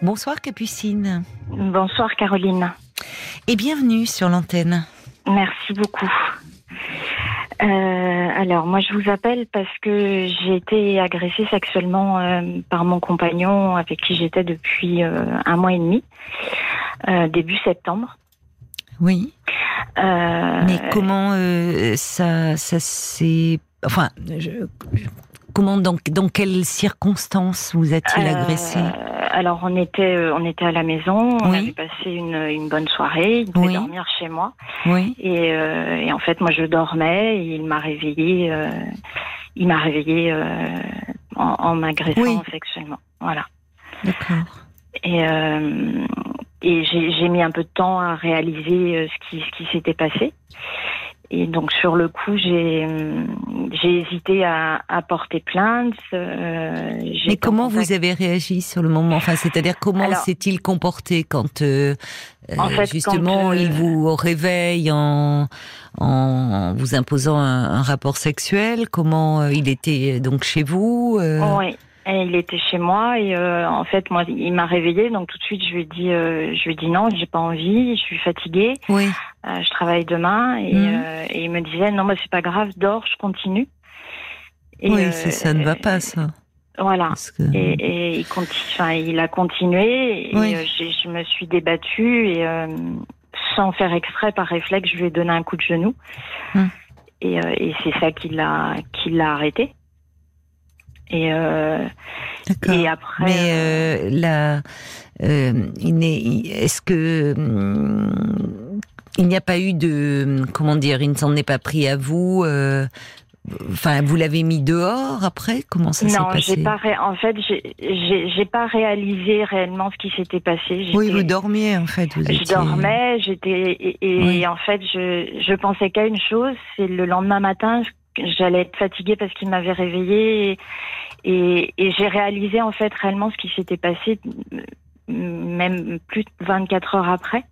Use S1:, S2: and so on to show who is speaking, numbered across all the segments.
S1: Bonsoir Capucine.
S2: Bonsoir Caroline.
S1: Et bienvenue sur l'antenne.
S2: Merci beaucoup. Euh, alors, moi, je vous appelle parce que j'ai été agressée sexuellement euh, par mon compagnon avec qui j'étais depuis euh, un mois et demi, début septembre.
S1: Oui. Mais comment ça, ça s'est. Enfin, comment, dans, dans quelles circonstances vous a-t-il agressé
S2: alors on était euh, on était à la maison, on avait passé une, une bonne soirée, il devait dormir chez moi.
S1: Oui.
S2: Et, euh, et, en fait moi je dormais et il m'a réveillé euh, il m'a réveillé euh, en, en m'agressant sexuellement. Voilà.
S1: D'accord.
S2: Et euh, et j'ai mis un peu de temps à réaliser ce qui ce qui s'était passé. Et donc sur le coup, j'ai j'ai hésité à, à, porter plainte.
S1: Euh, Mais comment vous avez réagi sur le moment? Enfin, c'est-à-dire comment s'est-il comporté quand euh, en fait, justement il vous réveille en en vous imposant un, un rapport sexuel? Comment euh, il était donc chez vous
S2: Oui. Et il était chez moi et euh, en fait moi il m'a réveillée. Donc tout de suite je lui ai dit euh, je lui ai dit non j'ai pas envie je suis fatiguée.
S1: Oui.
S2: Euh, je travaille demain. Et, mhm. et, il me disait non mais c'est pas grave dors je continue.
S1: Et, oui ça ne va pas ça.
S2: voilà. Et, et, il continue il a continué. Et je me suis débattue et sans faire exprès par réflexe je lui ai donné un coup de genou. Hum. et, et c'est ça qui l'a qui l'a arrêté et, euh, et après.
S1: Mais euh, là, euh, est-ce que hum, il n'y a pas eu de comment dire, il ne s'en est pas pris à vous. Euh, enfin, vous l'avez mis dehors après? Comment ça s'est passé?
S2: Non, pas. En fait, j'ai pas réalisé réellement ce qui s'était passé.
S1: Oui, vous dormiez en fait. Vous
S2: je dormais, j'étais et, en fait, je, je pensais qu'à une chose, c'est le lendemain matin, j'allais être fatiguée parce qu'il m'avait réveillée et, j'ai réalisé en fait réellement ce qui s'était passé même plus de 24 heures après.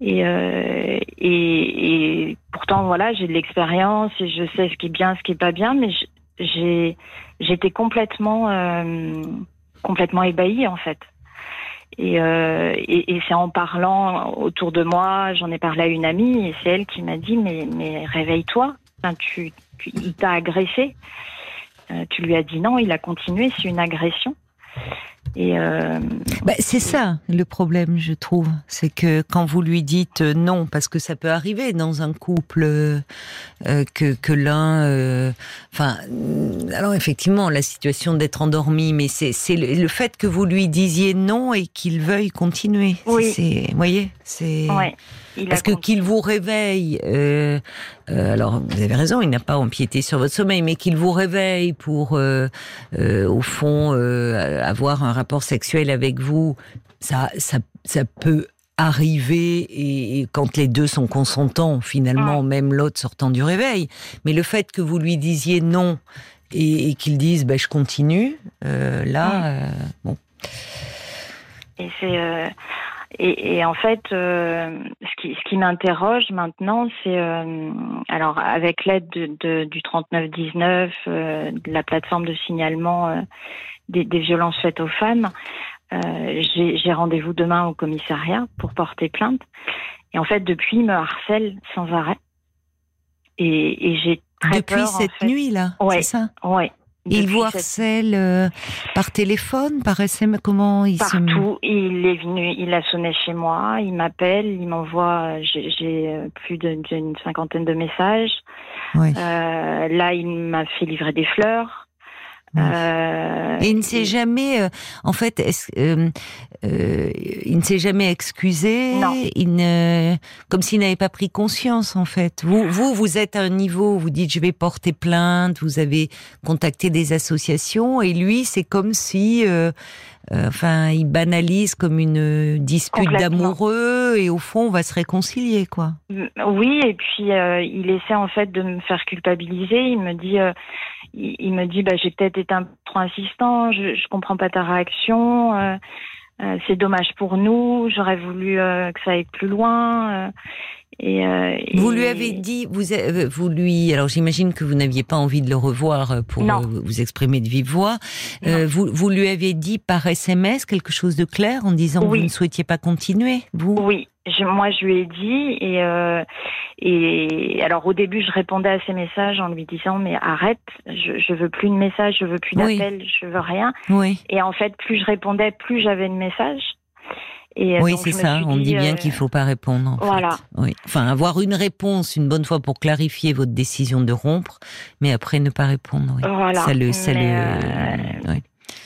S2: Et, euh, et, pourtant voilà, j'ai de l'expérience et je sais ce qui est bien, ce qui est pas bien, mais j'étais complètement euh, complètement ébahie en fait. Et, euh, et, c'est en parlant autour de moi, j'en ai parlé à une amie et c'est elle qui m'a dit mais mais réveille-toi, tu il t'a agressé. Euh, tu lui as dit non, il a continué, c'est une agression. Et euh,
S1: bah, c'est ça le problème, je trouve. C'est que quand vous lui dites euh, non, parce que ça peut arriver dans un couple que, que l'un. Enfin, alors effectivement, la situation d'être endormi, mais c'est le, fait que vous lui disiez non et qu'il veuille continuer.
S2: Oui.
S1: Vous voyez, c'est. Parce que qu'il vous réveille, euh, euh, alors vous avez raison, il n'a pas empiété sur votre sommeil, mais qu'il vous réveille pour, euh, au fond, avoir un rapport sexuel avec vous, ça, ça, ça peut arriver et, quand les deux sont consentants, finalement, même l'autre sortant du réveil. Mais le fait que vous lui disiez non et, et qu'il dise bah, je continue, là, bon.
S2: Et c'est et, et, en fait, euh, ce qui, ce qui m'interroge maintenant, c'est euh, alors avec l'aide de, de, du 3919, euh, de la plateforme de signalement euh, des, des, violences faites aux femmes, euh, j'ai rendez-vous demain au commissariat pour porter plainte. Et en fait, depuis, il me harcèle sans arrêt. Et, et j'ai très
S1: depuis cette nuit là,
S2: ouais,
S1: c'est ça?
S2: Ouais.
S1: Il vous harcèle euh, par téléphone, par SMS, comment il
S2: Partout. Il est venu, il a sonné chez moi, il m'appelle, il m'envoie, j'ai euh, plus d'une cinquantaine de messages.
S1: Oui.
S2: Euh, là, il m'a fait livrer des fleurs.
S1: Euh, et il ne s'est jamais, euh, en fait, euh, euh, il ne s'est jamais excusé.
S2: Non.
S1: Il ne, comme s'il n'avait pas pris conscience, en fait. Vous, vous, vous êtes à un niveau, vous dites, je vais porter plainte. Vous avez contacté des associations, et lui, c'est comme si, euh, enfin, il banalise comme une dispute d'amoureux, et au fond, on va se réconcilier, quoi.
S2: Oui, et puis il essaie en fait de me faire culpabiliser. Il me dit il, me dit bah j'ai peut-être été un peu trop insistant, je, je comprends pas ta réaction, euh, euh, c'est dommage pour nous, j'aurais voulu euh, que ça aille plus loin. Et, euh,
S1: vous lui avez dit, vous, euh, vous lui, alors j'imagine que vous n'aviez pas envie de le revoir euh, pour vous exprimer de vive voix. vous, vous lui avez dit par SMS quelque chose de clair en disant que vous ne souhaitiez pas continuer, vous?
S2: Oui, moi je lui ai dit et et alors au début je répondais à ses messages en lui disant mais arrête, je, je veux plus de messages, je veux plus d'appels, je veux rien.
S1: Oui.
S2: Et en fait plus je répondais, plus j'avais de messages.
S1: Et oui, c'est ça. On dit bien qu'il qu'il faut pas répondre. voilà. Oui. Enfin, avoir une réponse une bonne fois pour clarifier votre décision de rompre, mais après ne pas répondre. Oui.
S2: Voilà.
S1: Ça le, ça
S2: le...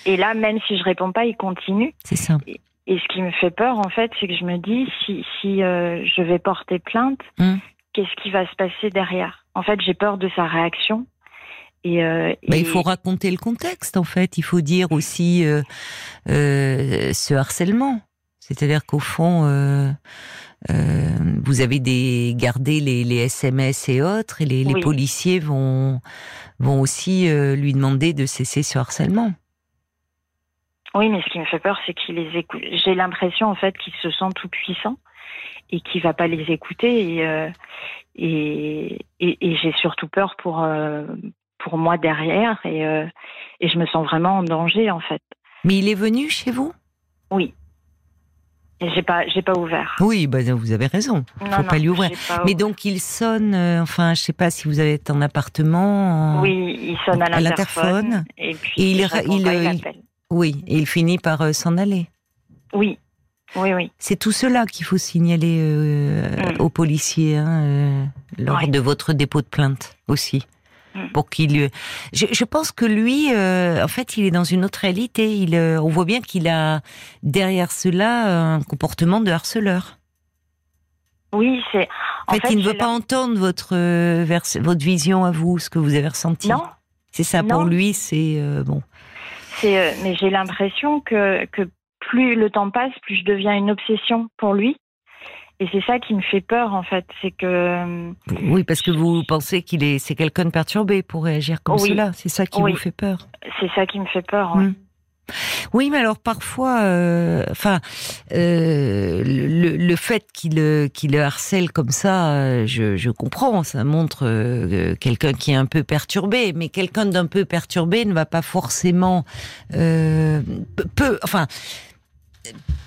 S2: Et là, même si je réponds pas, il continue.
S1: C'est ça.
S2: Et, ce qui me fait peur, en fait, c'est que je me dis si, si euh, je vais porter plainte, hum. qu'est-ce qui va se passer derrière? En fait, j'ai peur de sa réaction.
S1: Et, euh, bah, il faut raconter le contexte, en fait. Il faut dire aussi euh, euh ce harcèlement. C'est-à-dire qu'au fond, euh, euh, vous avez des gardé les, les, SMS et autres, et les, les policiers vont vont aussi euh, lui demander de cesser ce harcèlement.
S2: Oui, mais ce qui me fait peur, c'est qu'il les écoute. J'ai l'impression en fait qu'il se sent tout puissant et qu'il va pas les écouter. Et et, et, et j'ai surtout peur pour pour moi derrière et et je me sens vraiment en danger en fait.
S1: Mais il est venu chez vous?
S2: Oui. J'ai pas, j'ai pas ouvert.
S1: Oui, bah, vous avez raison. Il faut pas lui ouvrir. Mais donc il sonne. Euh, enfin, je sais pas si vous êtes en appartement.
S2: Oui, il sonne à l'interphone. Et puis
S1: il, il, oui, et il finit par euh, s'en aller.
S2: Oui, oui, oui.
S1: C'est tout cela qu'il faut signaler euh, mm. aux policiers hein, lors de votre dépôt de plainte aussi. Mm. pour qu'il. Je, je, pense que lui, euh, en fait, il est dans une autre réalité. Il, euh, on voit bien qu'il a derrière cela un comportement de harceleur.
S2: Oui, c'est.
S1: En, fait, il ne veut pas entendre votre euh, votre vision à vous, ce que vous avez ressenti.
S2: Non.
S1: C'est ça pour lui, c'est bon.
S2: C'est, mais j'ai l'impression que que plus le temps passe, plus je deviens une obsession pour lui. Et c'est ça qui me fait peur, en fait. C'est que. Euh,
S1: oui, parce que vous pensez qu'il est, c'est quelqu'un de perturbé pour réagir comme cela. C'est ça qui vous fait peur.
S2: C'est ça qui me fait peur. Hmm.
S1: Oui, mais alors parfois, euh, enfin, euh, le, le, fait qu'il qu'il le harcèle comme ça, je, je comprends. Ça montre quelqu'un qui est un peu perturbé, mais quelqu'un d'un peu perturbé ne va pas forcément peu, enfin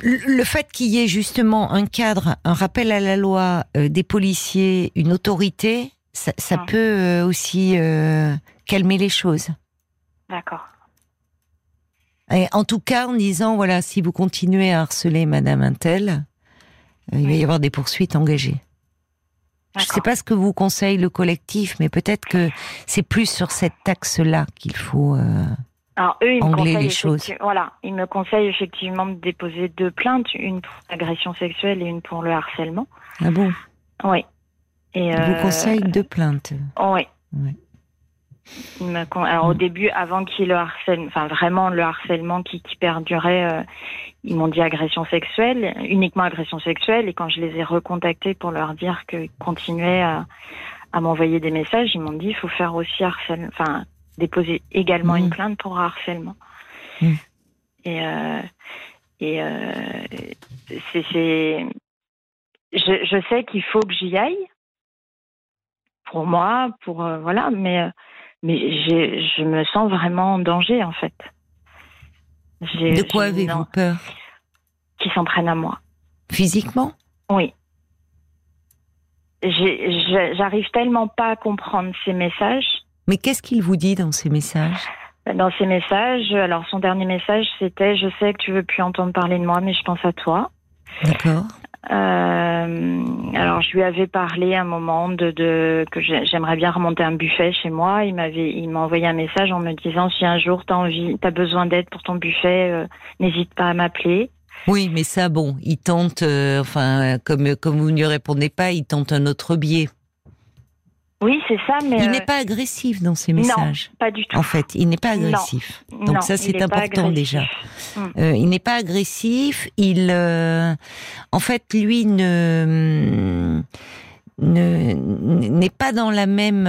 S1: le fait qu'il y ait justement un cadre, un rappel à la loi, euh, des policiers, une autorité, ça, ah. peut euh, aussi euh, calmer les choses.
S2: D'accord.
S1: en tout cas, en disant voilà, si vous continuez à harceler Madame Intel, il va y avoir des poursuites engagées. Je ne sais pas ce que vous conseille le collectif, mais peut-être que c'est plus sur cette axe-là qu'il faut.
S2: Alors eux, ils me conseillent les choses. Voilà, ils me conseillent effectivement de déposer deux plaintes, une pour l'agression sexuelle et une pour le harcèlement.
S1: Ah bon?
S2: Oui.
S1: Et Ils vous euh, conseillent deux plaintes.
S2: Oui. Alors au début, avant qu'il le harcèlement, enfin vraiment le harcèlement qui, qui perdurait, euh, ils m'ont dit agression sexuelle, uniquement agression sexuelle. Et quand je les ai recontactés pour leur dire qu'ils continuaient à, à m'envoyer des messages, ils m'ont dit il faut faire aussi harcèlement, enfin déposer également une mmh. plainte pour harcèlement. Mmh. Et, euh, et euh, c'est, je, je, sais qu'il faut que j'y aille pour moi, pour euh, voilà, mais mais je me sens vraiment en danger en fait.
S1: De quoi avez-vous peur?
S2: Qui s'en prennent à moi.
S1: Physiquement?
S2: Oui. J'arrive tellement pas à comprendre ces messages
S1: mais qu'est-ce qu'il vous dit dans ces messages?
S2: Dans ces messages, alors son dernier message, c'était Je sais que tu veux plus entendre parler de moi, mais je pense à toi.
S1: D'accord.
S2: Euh, alors je lui avais parlé un moment de, de que j'aimerais bien remonter un buffet chez moi. Il m'avait, il m'a envoyé un message en me disant si un jour t'as envie, t'as besoin d'aide pour ton buffet, euh, n'hésite pas à m'appeler.
S1: Oui, mais ça, bon, il tente, euh, enfin, comme comme vous ne lui répondez pas, il tente un autre biais.
S2: Oui, c'est ça, mais...
S1: Il n'est euh, pas agressif dans ses messages.
S2: Non, pas du tout.
S1: En fait, il n'est pas agressif. Donc ça, c'est important déjà. Hmm. Euh, il n'est pas agressif. Il, euh, en fait, lui ne n'est pas dans la même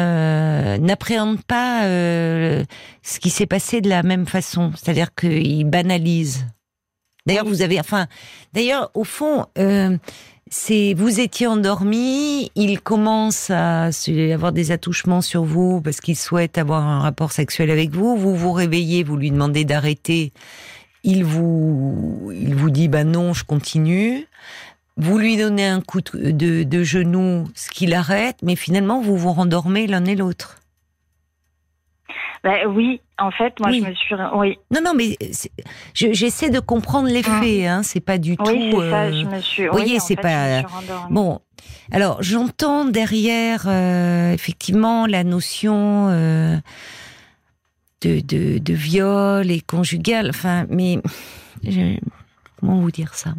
S1: n'appréhende pas ce qui s'est passé de la même façon c'est-à-dire qu'il banalise D'ailleurs, vous avez, enfin, d'ailleurs, au fond, euh, c'est vous étiez endormi, il commence à avoir des attouchements sur vous parce qu'il souhaite avoir un rapport sexuel avec vous. Vous vous réveillez, vous lui demandez d'arrêter. Il vous, il vous dit bah non, je continue. Vous lui donnez un coup de, de genou, ce qu'il arrête, mais finalement vous vous rendormez l'un et l'autre.
S2: Bah, oui, en fait, moi, je me suis. Oui.
S1: Non, non, mais j'essaie de comprendre les mmh. faits. Hein, c'est pas du tout.
S2: Oui, c'est ça. Je me suis. Vous
S1: voyez, c'est pas. Bon, alors j'entends derrière euh, effectivement la notion euh, de, de, de, viol et conjugal. Enfin, mais comment vous dire ça?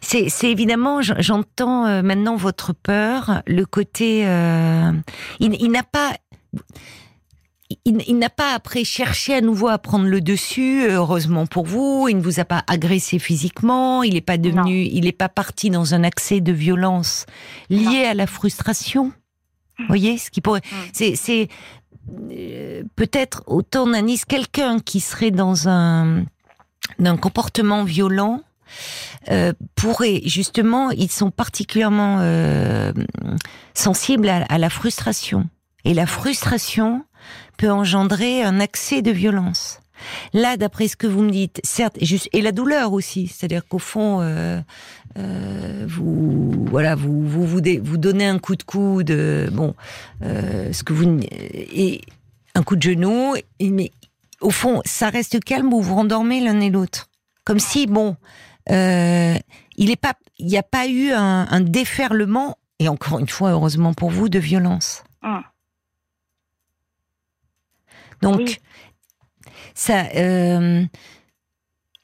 S1: C'est évidemment, j'entends euh, maintenant votre peur, le côté, euh, il, n'a pas, il, n'a pas après cherché à nouveau à prendre le dessus. Heureusement pour vous, il ne vous a pas agressé physiquement. Il n'est pas devenu, il n'est pas parti dans un accès de violence lié à la frustration. Vous voyez ce qui pourrait, mm. c'est euh, peut-être autant d'Anis quelqu'un qui serait dans un d'un comportement violent euh, pourraient justement, ils sont particulièrement euh, sensibles à, la frustration. Et la frustration peut engendrer un accès de violence. Là, d'après ce que vous me dites, certes, et la douleur aussi, c'est-à-dire qu'au fond, euh, euh vous, voilà, vous, vous, vous, vous, donnez un coup de coude, bon, ce que vous, et un coup de genou, mais au fond, ça reste calme ou vous rendormez l'un et l'autre, comme si, bon, il pas, il n'y a pas eu un, déferlement et encore une fois, heureusement pour vous, de violence. Ah. Donc, ça. Euh,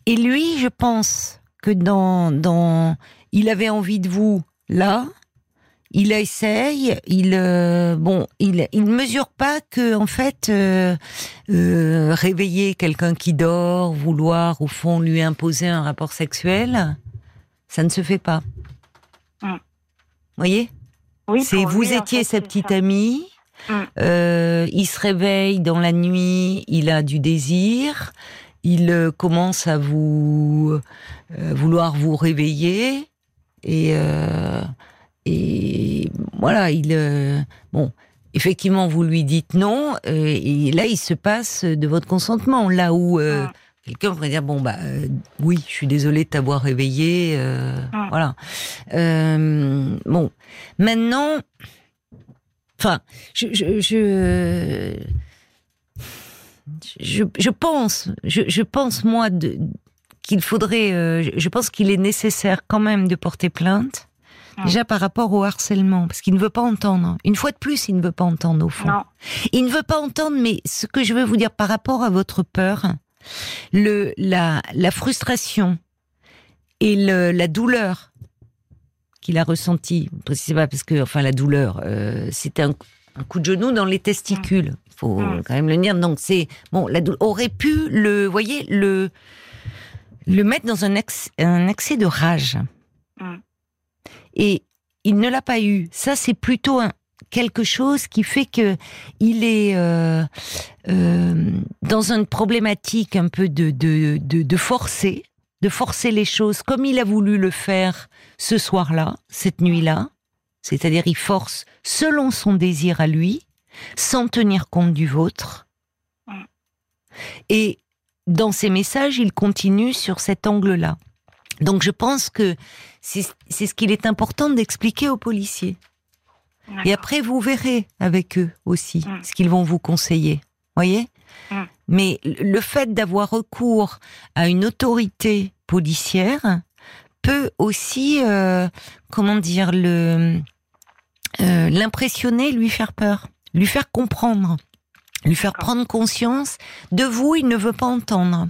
S1: et lui, je pense que dans, dans, il avait envie de vous là. Il essaye, il euh, bon, il il mesure pas que en fait réveiller quelqu'un qui dort, vouloir au fond lui imposer un rapport sexuel, ça ne se fait pas. Vous voyez?
S2: Oui.
S1: C'est vous étiez sa petite amie. Mm. Euh, il se réveille dans la nuit, il a du désir, il euh, commence à vous euh, vouloir vous réveiller et et voilà, il bon effectivement vous lui dites non et là il se passe de votre consentement là où mm. Quelqu'un pourrait dire bon bah oui, je suis désolée de t'avoir réveillé, mm. voilà. bon, maintenant, Enfin, je, je, je, je, pense, je, je pense moi qu'il faudrait, euh, je pense qu'il est nécessaire quand même de porter plainte. Ah. Déjà par rapport au harcèlement, parce qu'il ne veut pas entendre. Une fois de plus, il ne veut pas entendre au fond. Il ne veut pas entendre, mais ce que je veux vous dire par rapport à votre peur, le, la, la frustration et le, la douleur qu'il a ressenti. C'est pas parce que, enfin, la douleur, euh, c'était un, coup de genou dans les testicules. Il faut mm. quand même le dire. Donc c'est bon, la douleur aurait pu le, voyez, le le mettre dans un, un accès de rage. Mm. Et il ne l'a pas eu. Ça, c'est plutôt quelque chose qui fait que il est euh, euh, dans une problématique un peu de, de, de, de forcer de forcer les choses comme il a voulu le faire ce soir-là, cette nuit-là. C'est-à-dire, il force selon son désir à lui, sans tenir compte du vôtre. Et dans ses messages, il continue sur cet angle-là. Donc je pense que c'est ce qu'il est important d'expliquer aux policiers. Et après, vous verrez avec eux aussi mm. ce qu'ils vont vous conseiller. Voyez? Mm. Mais le fait d'avoir recours à une autorité policière peut aussi, euh, comment dire, le euh, l'impressionner, lui faire peur, lui faire comprendre, lui faire prendre conscience. De vous, il ne veut pas entendre.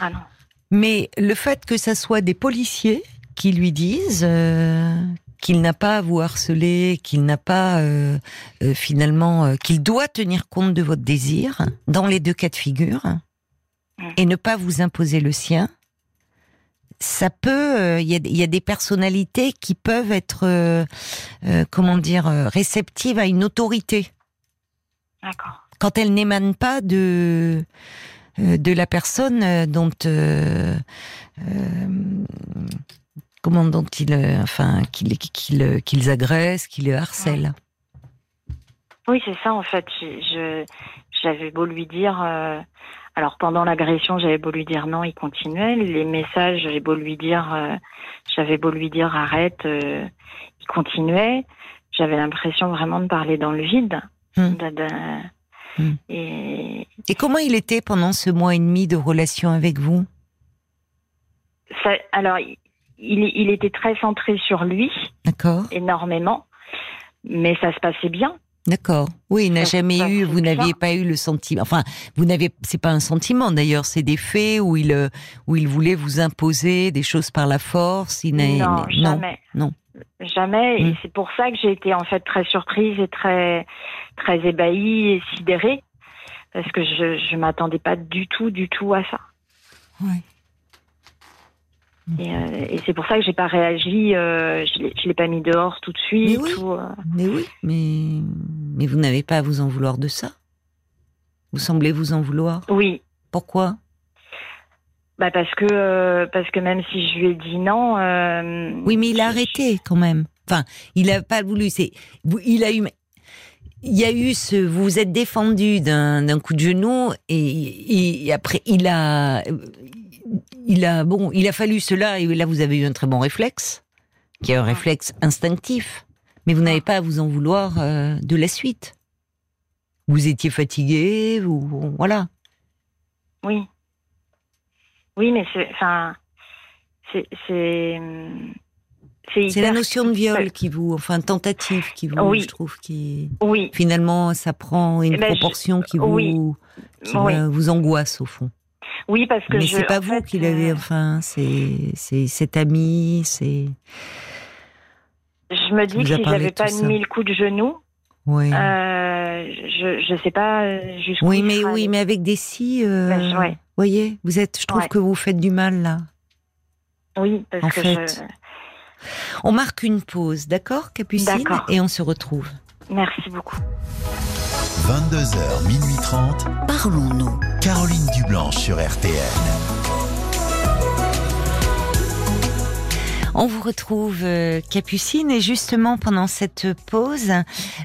S1: Ah Mais le fait que ça soit des policiers qui lui disent, euh, qu'il n'a pas à vous harceler, qu'il n'a pas euh, euh, finalement, qu'il doit tenir compte de votre désir dans les deux cas de figure et ne pas vous imposer le sien. Ça peut, il y, a, des personnalités qui peuvent être, comment dire, réceptives à une autorité. Quand elle n'émane pas de de la personne dont comment dont ils, enfin, qu'ils qu'ils agressent, qu'ils harcèlent.
S2: Oui, c'est ça en fait. Je, j'avais beau lui dire, euh, alors pendant l'agression, j'avais beau lui dire non, il continuait. Les messages, j'avais beau lui dire, euh, j'avais beau lui dire arrête, euh, il continuait. J'avais l'impression vraiment de parler dans le vide. Hmm. Hmm.
S1: Et... et comment il était pendant ce mois et demi de relation avec vous?
S2: Ça, Alors, il, il était très centré sur lui.
S1: D'accord.
S2: Énormément. Mais ça se passait bien.
S1: D'accord. Oui, il n'a jamais eu, vous n'aviez pas eu le sentiment. Enfin, vous n'avez, c'est pas un sentiment d'ailleurs, c'est des faits où il, où il voulait vous imposer des choses par la force.
S2: Il non, jamais.
S1: Non.
S2: Jamais. Et hmm. c'est pour ça que j'ai été en fait très surprise et très, très ébahie et sidérée. Parce que je, je m'attendais pas du tout, du tout à ça.
S1: Oui.
S2: Euh, et, c'est pour ça que j'ai pas réagi, euh, je l'ai pas mis dehors tout de suite.
S1: Mais oui,
S2: euh.
S1: mais, oui mais, mais vous n'avez pas à vous en vouloir de ça? Vous semblez vous en vouloir?
S2: Oui.
S1: Pourquoi?
S2: Bah parce que parce que même si je lui ai dit non.
S1: oui, mais il a arrêté quand même. Enfin, il a pas voulu. C'est il a eu. Il y a eu ce. Vous vous êtes défendu d'un coup de genou et, et après il a il a bon, il a fallu cela et là vous avez eu un très bon réflexe, qui est un réflexe instinctif, mais vous n'avez pas à vous en vouloir euh, de la suite. Vous étiez fatigué, ou voilà.
S2: Oui. Oui, mais c'est enfin c'est
S1: c'est la notion de viol qui vous, enfin tentative qui vous, je trouve, qui
S2: oui.
S1: finalement ça prend une eh ben, proportion qui vous, qui vous angoisse au fond.
S2: Oui, parce que
S1: mais c'est pas vous qui l'avez. Euh, enfin, c'est c'est cet ami, c'est.
S2: Je me dis que si j'avais pas mis le coup de genou,
S1: oui.
S2: Euh, je je sais pas euh, jusqu'où.
S1: Oui, mais oui, mais avec des si. Euh, ben, Voyez, vous êtes. Je trouve que vous faites du mal là.
S2: Oui, parce
S1: en
S2: que
S1: fait. On marque une pause, d'accord, Capucine, et on se retrouve.
S2: Merci beaucoup.
S3: 22h, minuit 30. Parlons-nous. Caroline Dublanche sur RTN.
S1: On vous retrouve euh, Capucine et justement pendant cette pause,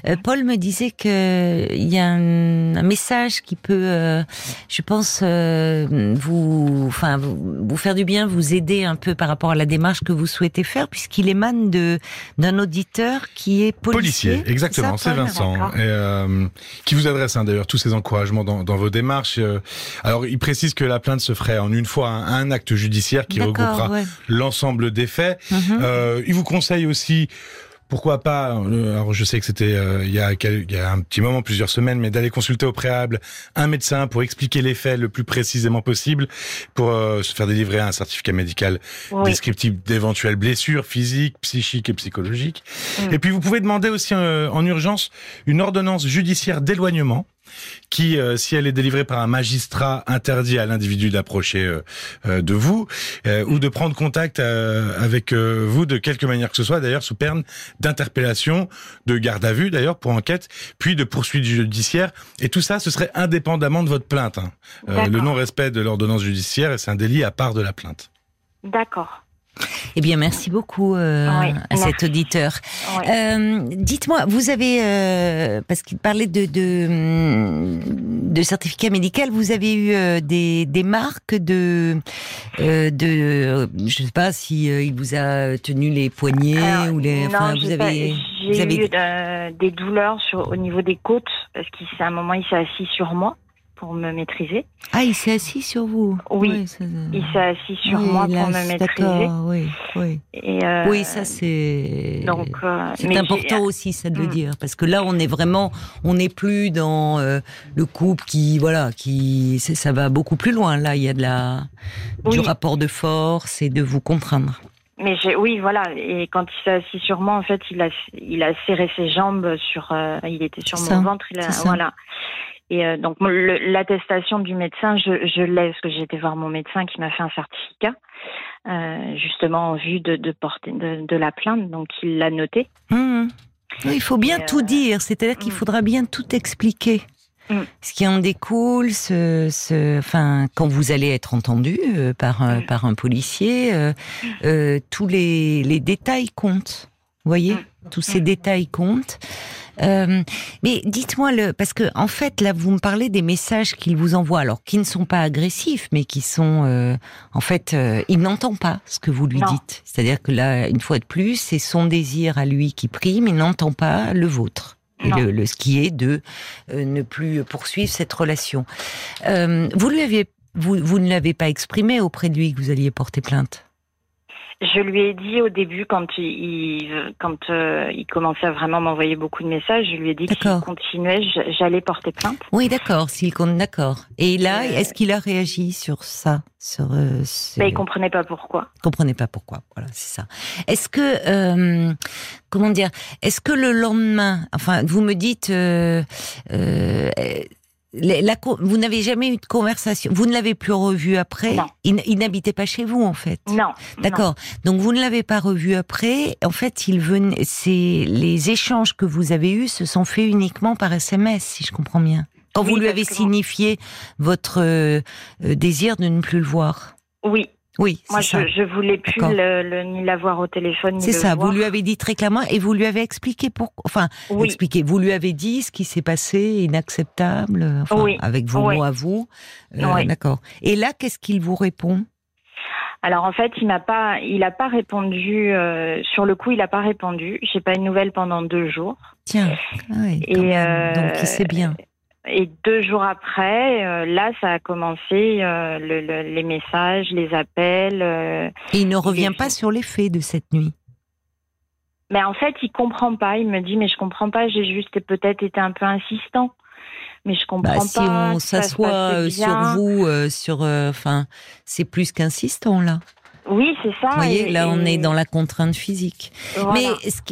S1: euh, Paul me disait que il y a un, message qui peut, euh, je pense, vous, enfin, vous, faire du bien, vous aider un peu par rapport à la démarche que vous souhaitez faire, puisqu'il émane de d'un auditeur qui est policier.
S4: policier exactement, c'est Vincent, et, qui vous adresse hein, d'ailleurs tous ses encouragements dans, dans vos démarches. alors, il précise que la plainte se ferait en une fois un, un acte judiciaire qui regroupera l'ensemble des faits. Mhm. Euh, il vous conseille aussi pourquoi pas, euh, alors je sais que c'était euh, il, y a, il y a un petit moment, plusieurs semaines, mais d'aller consulter au préalable un médecin pour expliquer les faits le plus précisément possible, pour se faire délivrer un certificat médical descriptif d'éventuelles blessures physiques, psychiques et psychologiques. Et puis vous pouvez demander aussi en urgence une ordonnance judiciaire d'éloignement qui, euh, si elle est délivrée par un magistrat, interdit à l'individu d'approcher euh, euh, de vous ou de prendre contact avec vous de quelque manière que ce soit, d'ailleurs sous peine d'interpellation, de garde à vue d'ailleurs pour enquête, puis de poursuite judiciaire. Et tout ça, ce serait indépendamment de votre plainte. Hein. le non-respect de l'ordonnance judiciaire, c'est un délit à part de la plainte.
S2: D'accord.
S1: Eh bien, merci beaucoup euh, à cet auditeur. Euh, dites-moi, vous avez, euh, parce qu'il parlait de, de, de, certificat médical, vous avez eu des, des marques de, de, je ne sais pas si il vous a tenu les poignets ou les,
S2: enfin, vous avez, eu des douleurs sur, au niveau des côtes parce qu'à un moment il s'est assis sur moi pour me maîtriser.
S1: Ah, il s'est assis sur vous
S2: Oui, il s'est assis sur moi pour me maîtriser.
S1: Oui, oui. Et euh, oui, ça c'est. Donc, euh, c'est important aussi, ça de le hmm. dire, parce que là, on est vraiment, on n'est plus dans euh, le couple qui, voilà, qui, ça va beaucoup plus loin. Là, il y a de la, du rapport de force et de vous contraindre.
S2: Mais oui, voilà. Et quand il s'est assis sur moi, en fait, il a, il a serré ses jambes sur, il était sur mon ventre. Il a, voilà. Et euh, donc l'attestation du médecin, je, je l'ai parce que j'ai été voir mon médecin qui m'a fait un certificat, euh, justement en vue de, de porter de, de, la plainte. Donc il l'a noté.
S1: Mmh. Il faut bien tout euh, dire, c'est-à-dire qu'il mmh. faudra bien tout expliquer. Mm. Ce qui en découle, ce, ce, enfin, quand vous allez être entendu par, un, par un policier, tous les, les détails comptent. Vous voyez, tous ces détails comptent. Euh, mais dites-moi le, parce que en fait là vous me parlez des messages qu'il vous envoie, alors qui ne sont pas agressifs, mais qui sont euh, en fait euh, il n'entend pas ce que vous lui dites. C'est-à-dire que là une fois de plus c'est son désir à lui qui prime, il n'entend pas le vôtre. Et le, le, ce qui est de ne plus poursuivre cette relation. vous lui aviez, vous, vous ne l'avez pas exprimé auprès de lui que vous alliez porter plainte?
S2: Je lui ai dit au début, quand il, quand euh, il commençait à vraiment m'envoyer beaucoup de messages, je lui ai dit que s'il continuait, j'allais porter plainte.
S1: Oui, d'accord, s'il compte, d'accord. Et là, euh, est-ce qu'il a réagi sur ça sur,
S2: euh, ben, il comprenait pas pourquoi.
S1: Il comprenait pas pourquoi. Voilà, c'est ça. Est-ce que, comment dire, est-ce que le lendemain, enfin, vous me dites vous n'avez jamais eu de conversation. Vous ne l'avez plus revu après?
S2: Non.
S1: Il, n'habitait pas chez vous en fait?
S2: Non.
S1: D'accord. Donc vous ne l'avez pas revu après? En fait, il venait. C'est les échanges que vous avez eus se sont faits uniquement par SMS, si je comprends bien. Quand vous lui avez signifié votre euh, euh, désir de ne plus le voir?
S2: Oui.
S1: Oui,
S2: moi je, je voulais plus le, ni l'avoir au téléphone.
S1: C'est ça. Vous lui avez dit très clairement et vous lui avez expliqué pourquoi. Enfin, expliqué. Vous lui avez dit ce qui s'est passé, inacceptable. Enfin, oui. Avec vos mots à vous. Euh, D'accord. Et là, qu'est-ce qu'il vous répond?
S2: Alors en fait, il m'a pas, il a pas répondu euh, sur le coup, il a pas répondu. J'ai pas une nouvelle pendant deux jours.
S1: Tiens, ah oui, et euh, donc il sait bien.
S2: Et deux jours après, euh, là, ça a commencé euh, le, les messages, les appels. Euh,
S1: et il ne revient pas sur les faits de cette nuit.
S2: Mais en fait, il comprend pas. Il me dit, mais je comprends pas. J'ai juste peut-être été un peu insistant, mais je comprends bah, pas.
S1: Si on s'assoit sur vous, sur, enfin, c'est plus qu'insistant là.
S2: Oui, c'est ça.
S1: Vous voyez, là, on est dans la contrainte physique. Mais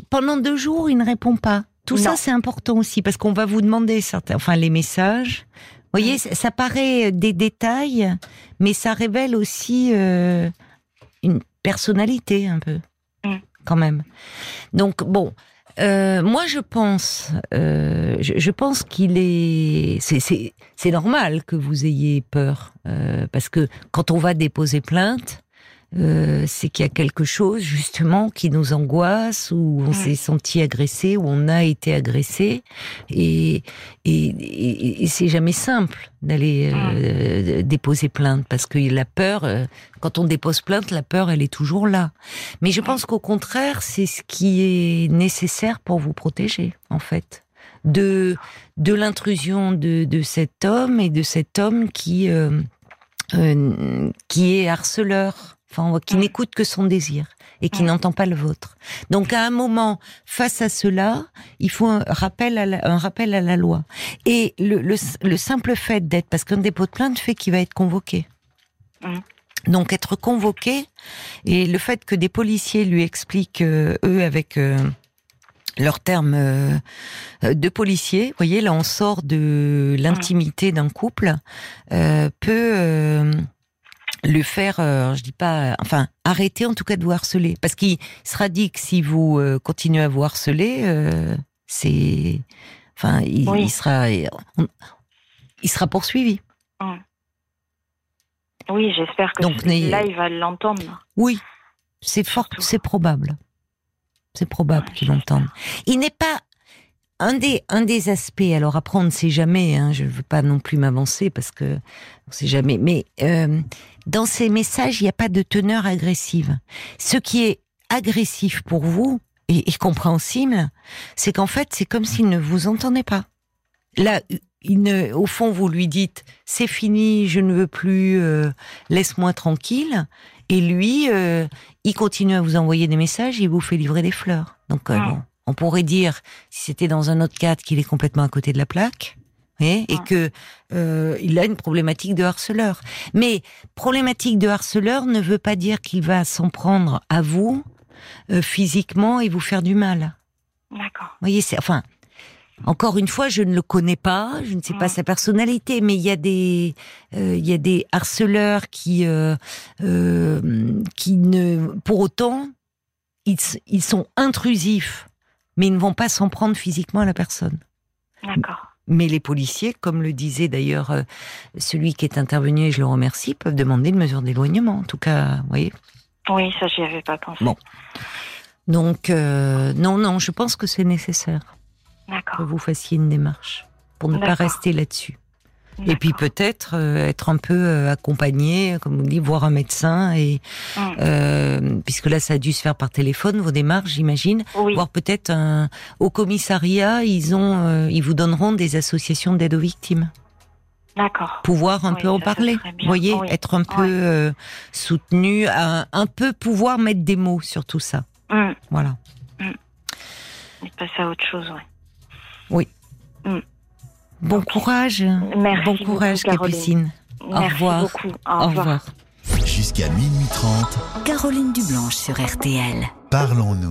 S1: pendant deux jours, il ne répond pas? Tout ça, c'est important aussi parce qu'on va vous demander certains, enfin les messages. Vous voyez, mm. ça paraît des détails, mais ça révèle aussi euh, une personnalité un peu, mm. quand même. Donc bon, euh, moi je pense, euh, je, pense qu'il est, c'est normal que vous ayez peur parce que quand on va déposer plainte, euh, c'est qu'il y a quelque chose justement qui nous angoisse, où on s'est senti agressé, où on a été agressé, et, et, et, c'est jamais simple d'aller euh, déposer plainte parce que la peur, euh, quand on dépose plainte, la peur elle est toujours là. Mais je pense qu'au contraire, c'est ce qui est nécessaire pour vous protéger en fait. De de l'intrusion de, de cet homme et de cet homme qui qui est harceleur enfin, qui n'écoute que son désir et qui n'entend pas le vôtre. Donc, à un moment, face à cela, il faut un rappel à la, un rappel à la loi. Et le, le, simple fait d'être, parce qu'un dépôt de plainte fait qu'il va être convoqué. Donc, être convoqué et le fait que des policiers lui expliquent, euh, eux, avec euh, leurs termes euh, de policiers, vous voyez, là, on sort de l'intimité d'un couple, peut le faire, euh, je dis pas, enfin, arrêter en tout cas de vous harceler. Parce qu'il sera dit que si vous euh, continuez à vous harceler, euh, c'est, enfin, il, sera, il sera poursuivi.
S2: Oui, j'espère que Donc, là, il va l'entendre.
S1: Oui, c'est fort, c'est probable. C'est probable qu'il l'entende. Il n'est pas un des, un des aspects, alors après on ne sait jamais, hein, je ne veux pas non plus m'avancer parce que on sait jamais, mais euh, dans ces messages, il n'y a pas de teneur agressive. Ce qui est agressif pour vous et, et compréhensible, c'est qu'en fait, c'est comme s'il ne vous entendait pas. Là, il ne, au fond, vous lui dites c'est fini, je ne veux plus, euh, laisse-moi tranquille. Et lui, euh, il continue à vous envoyer des messages, il vous fait livrer des fleurs. Donc, euh, bon, on pourrait dire, si c'était dans un autre cadre, qu'il est complètement à côté de la plaque. Et, et que euh, il a une problématique de harceleur. Mais problématique de harceleur ne veut pas dire qu'il va s'en prendre à vous euh, physiquement et vous faire du mal.
S2: D'accord. Vous
S1: voyez, c'est enfin. Encore une fois, je ne le connais pas, je ne sais pas sa personnalité, mais il y a des, euh, il y a des harceleurs qui, euh, euh, qui ne, pour autant, ils, ils sont intrusifs mais ils ne vont pas s'en prendre physiquement à la personne.
S2: D'accord.
S1: Mais les policiers, comme le disait d'ailleurs euh, celui qui est intervenu, et je le remercie, peuvent demander une mesure d'éloignement. En tout cas, vous voyez.
S2: Oui, ça, j'y avais pas pensé.
S1: Bon. Donc, euh, non, non, je pense que c'est nécessaire que vous fassiez une démarche pour ne pas rester là-dessus. Et puis peut-être euh, être un peu euh, accompagné, comme on dit, voir un médecin et mm. puisque là ça a dû se faire par téléphone vos démarches, j'imagine. Voir peut-être au commissariat, ils ont, ils vous donneront des associations d'aide aux victimes.
S2: D'accord.
S1: Pouvoir un peu en parler, vous voyez, être un peu soutenu, un, un peu pouvoir mettre des mots sur tout ça. Mm. Voilà.
S2: Mm. Et passer à autre chose, ouais.
S1: Oui. Mm. Bon courage.
S2: Merci
S1: bon courage, Capucine.
S2: Au revoir. Beaucoup. Au, revoir.
S3: Jusqu'à minuit 30.
S5: Caroline Dublanche sur RTL.
S3: Parlons-nous.